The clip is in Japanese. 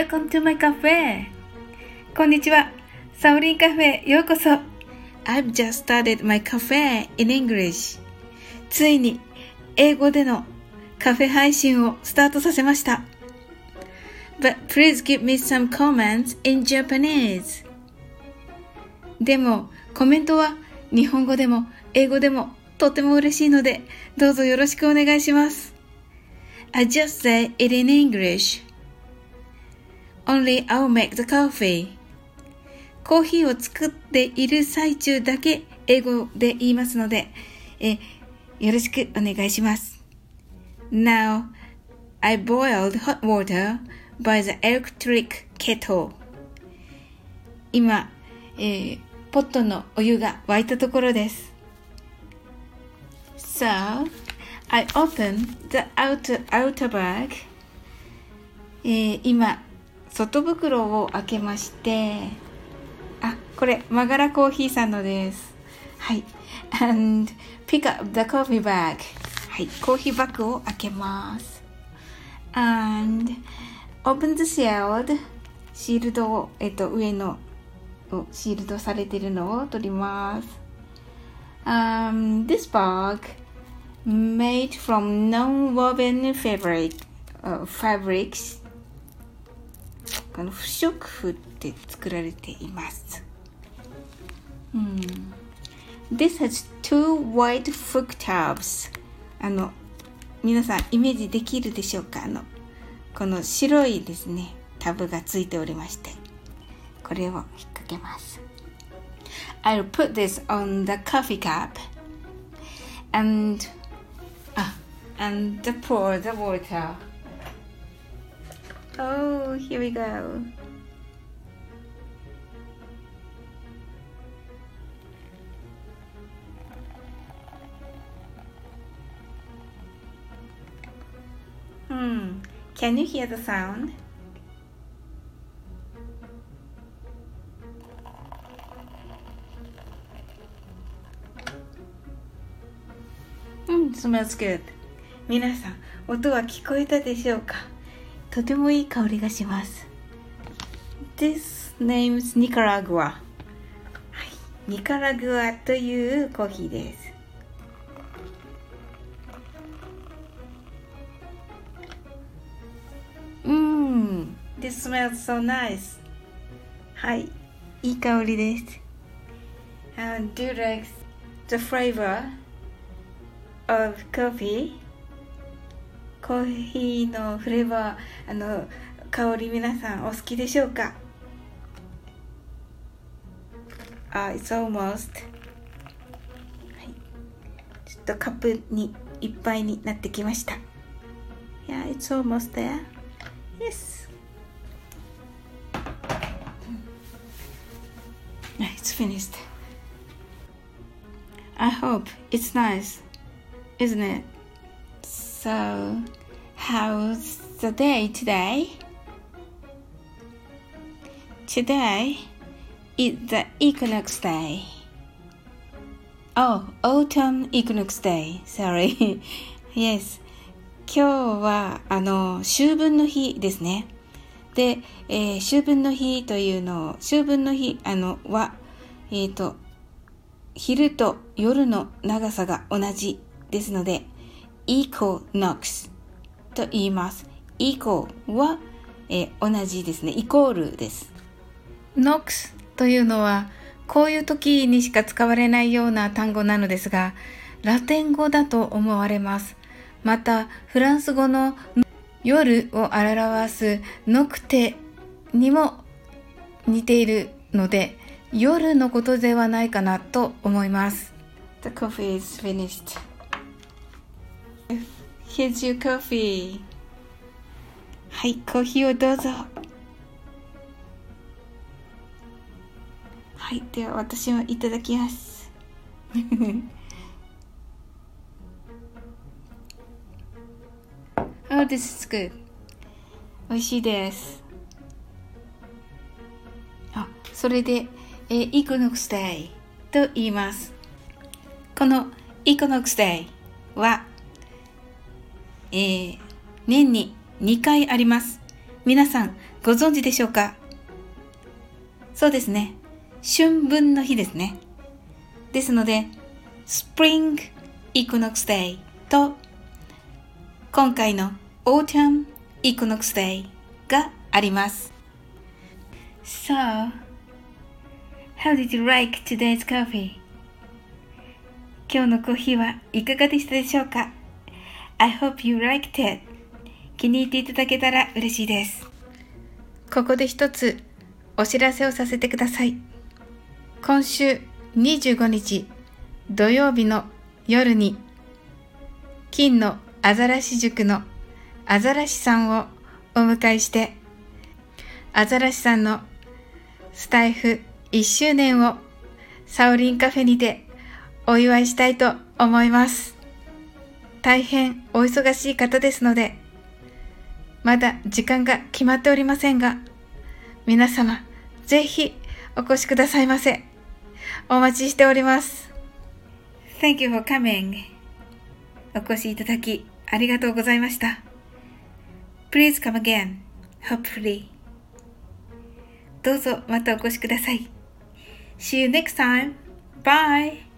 Welcome to my cafe! こんにちは。サオリンカフェようこそ。I've just started my cafe in English. ついに英語でのカフェ配信をスタートさせました。But please give me some comments in Japanese. でもコメントは日本語でも英語でもとても嬉しいのでどうぞよろしくお願いします。I just say it in English. Only I'll make the coffee. コーヒーを作っている最中だけ英語で言いますので、えよろしくお願いします。Now, I boiled hot water by the electric kettle. 今、えー、ポットのお湯が沸いたところです。So, I opened the outer, outer bag. えー、今、外袋を開けまして、あ、これ、マガラコーヒーさんのです。はい。and pick up the coffee bag. はい、コーヒーバッグを開けます。and open the shield. シールドを、えっと、上のシールドされてるのを取ります。Um, this bag made from non-woven fabric, uh, fabrics あの不織布で作られています。うん、This has two white foot tabs. あの皆さんイメージできるでしょうかあのこの白いですねタブがついておりましてこれを引っ掛けます。I'll put this on the coffee cup and ah, and pour the water. Oh, here we go. Hmm, can you hear the sound? うん、smells good. 皆さん、音は聞こえたでしょうかとてもいい香りがします。This name is Nicaragua、はい。ニカラグアというコーヒーです。うん、This smells so nice. はい、いい香りです。And do you like the flavor of coffee? コーヒーのフレーバーあの香り皆さんお好きでしょうかあ、it's almost、はい、ちょっとカップにいっぱいになってきました Yeah, it's almost there Yes It's finished I hope it's nice isn't it? So How's the day today? Today is the equinox day. Oh, autumn equinox day. Sorry. yes. 今日は、あの、秋分の日ですね。で、えー、秋分の日というのを、秋分の日、あの、は、えっ、ー、と、昼と夜の長さが同じですので、equinox と言います。イコは、えー、同じですね。イコールです。nox というのはこういう時にしか使われないような単語なのですが、ラテン語だと思われます。また、フランス語の夜を表すノクテにも似ているので、夜のことではないかなと思います。The coffee is finished. Here's your coffee. はい、コーヒーをどうぞ。はい、では私もいただきます。oh, this is good. 美味しいです。あ、それで、えー、イコノクスデイと言います。このイコノクスデイは、えー、年に2回あります。皆さんご存知でしょうか？そうですね。春分の日ですね。ですので、Spring Equinox Day と今回の Autumn Equinox Day があります。So, how did you like today's coffee? 今日のコーヒーはいかがでしたでしょうか？?I hope you liked it. 気に入っていただけたら嬉しいです。ここで一つお知らせをさせてください。今週25日土曜日の夜に金のアザラシ塾のアザラシさんをお迎えしてアザラシさんのスタイフ1周年をサオリンカフェにてお祝いしたいと思います。大変お忙しい方ですのでまだ時間が決まっておりませんが皆様ぜひお越しくださいませ。お待ちしております。Thank you for coming. お越しいただきありがとうございました。Please come again, hopefully. どうぞまたお越しください。See you next time. Bye!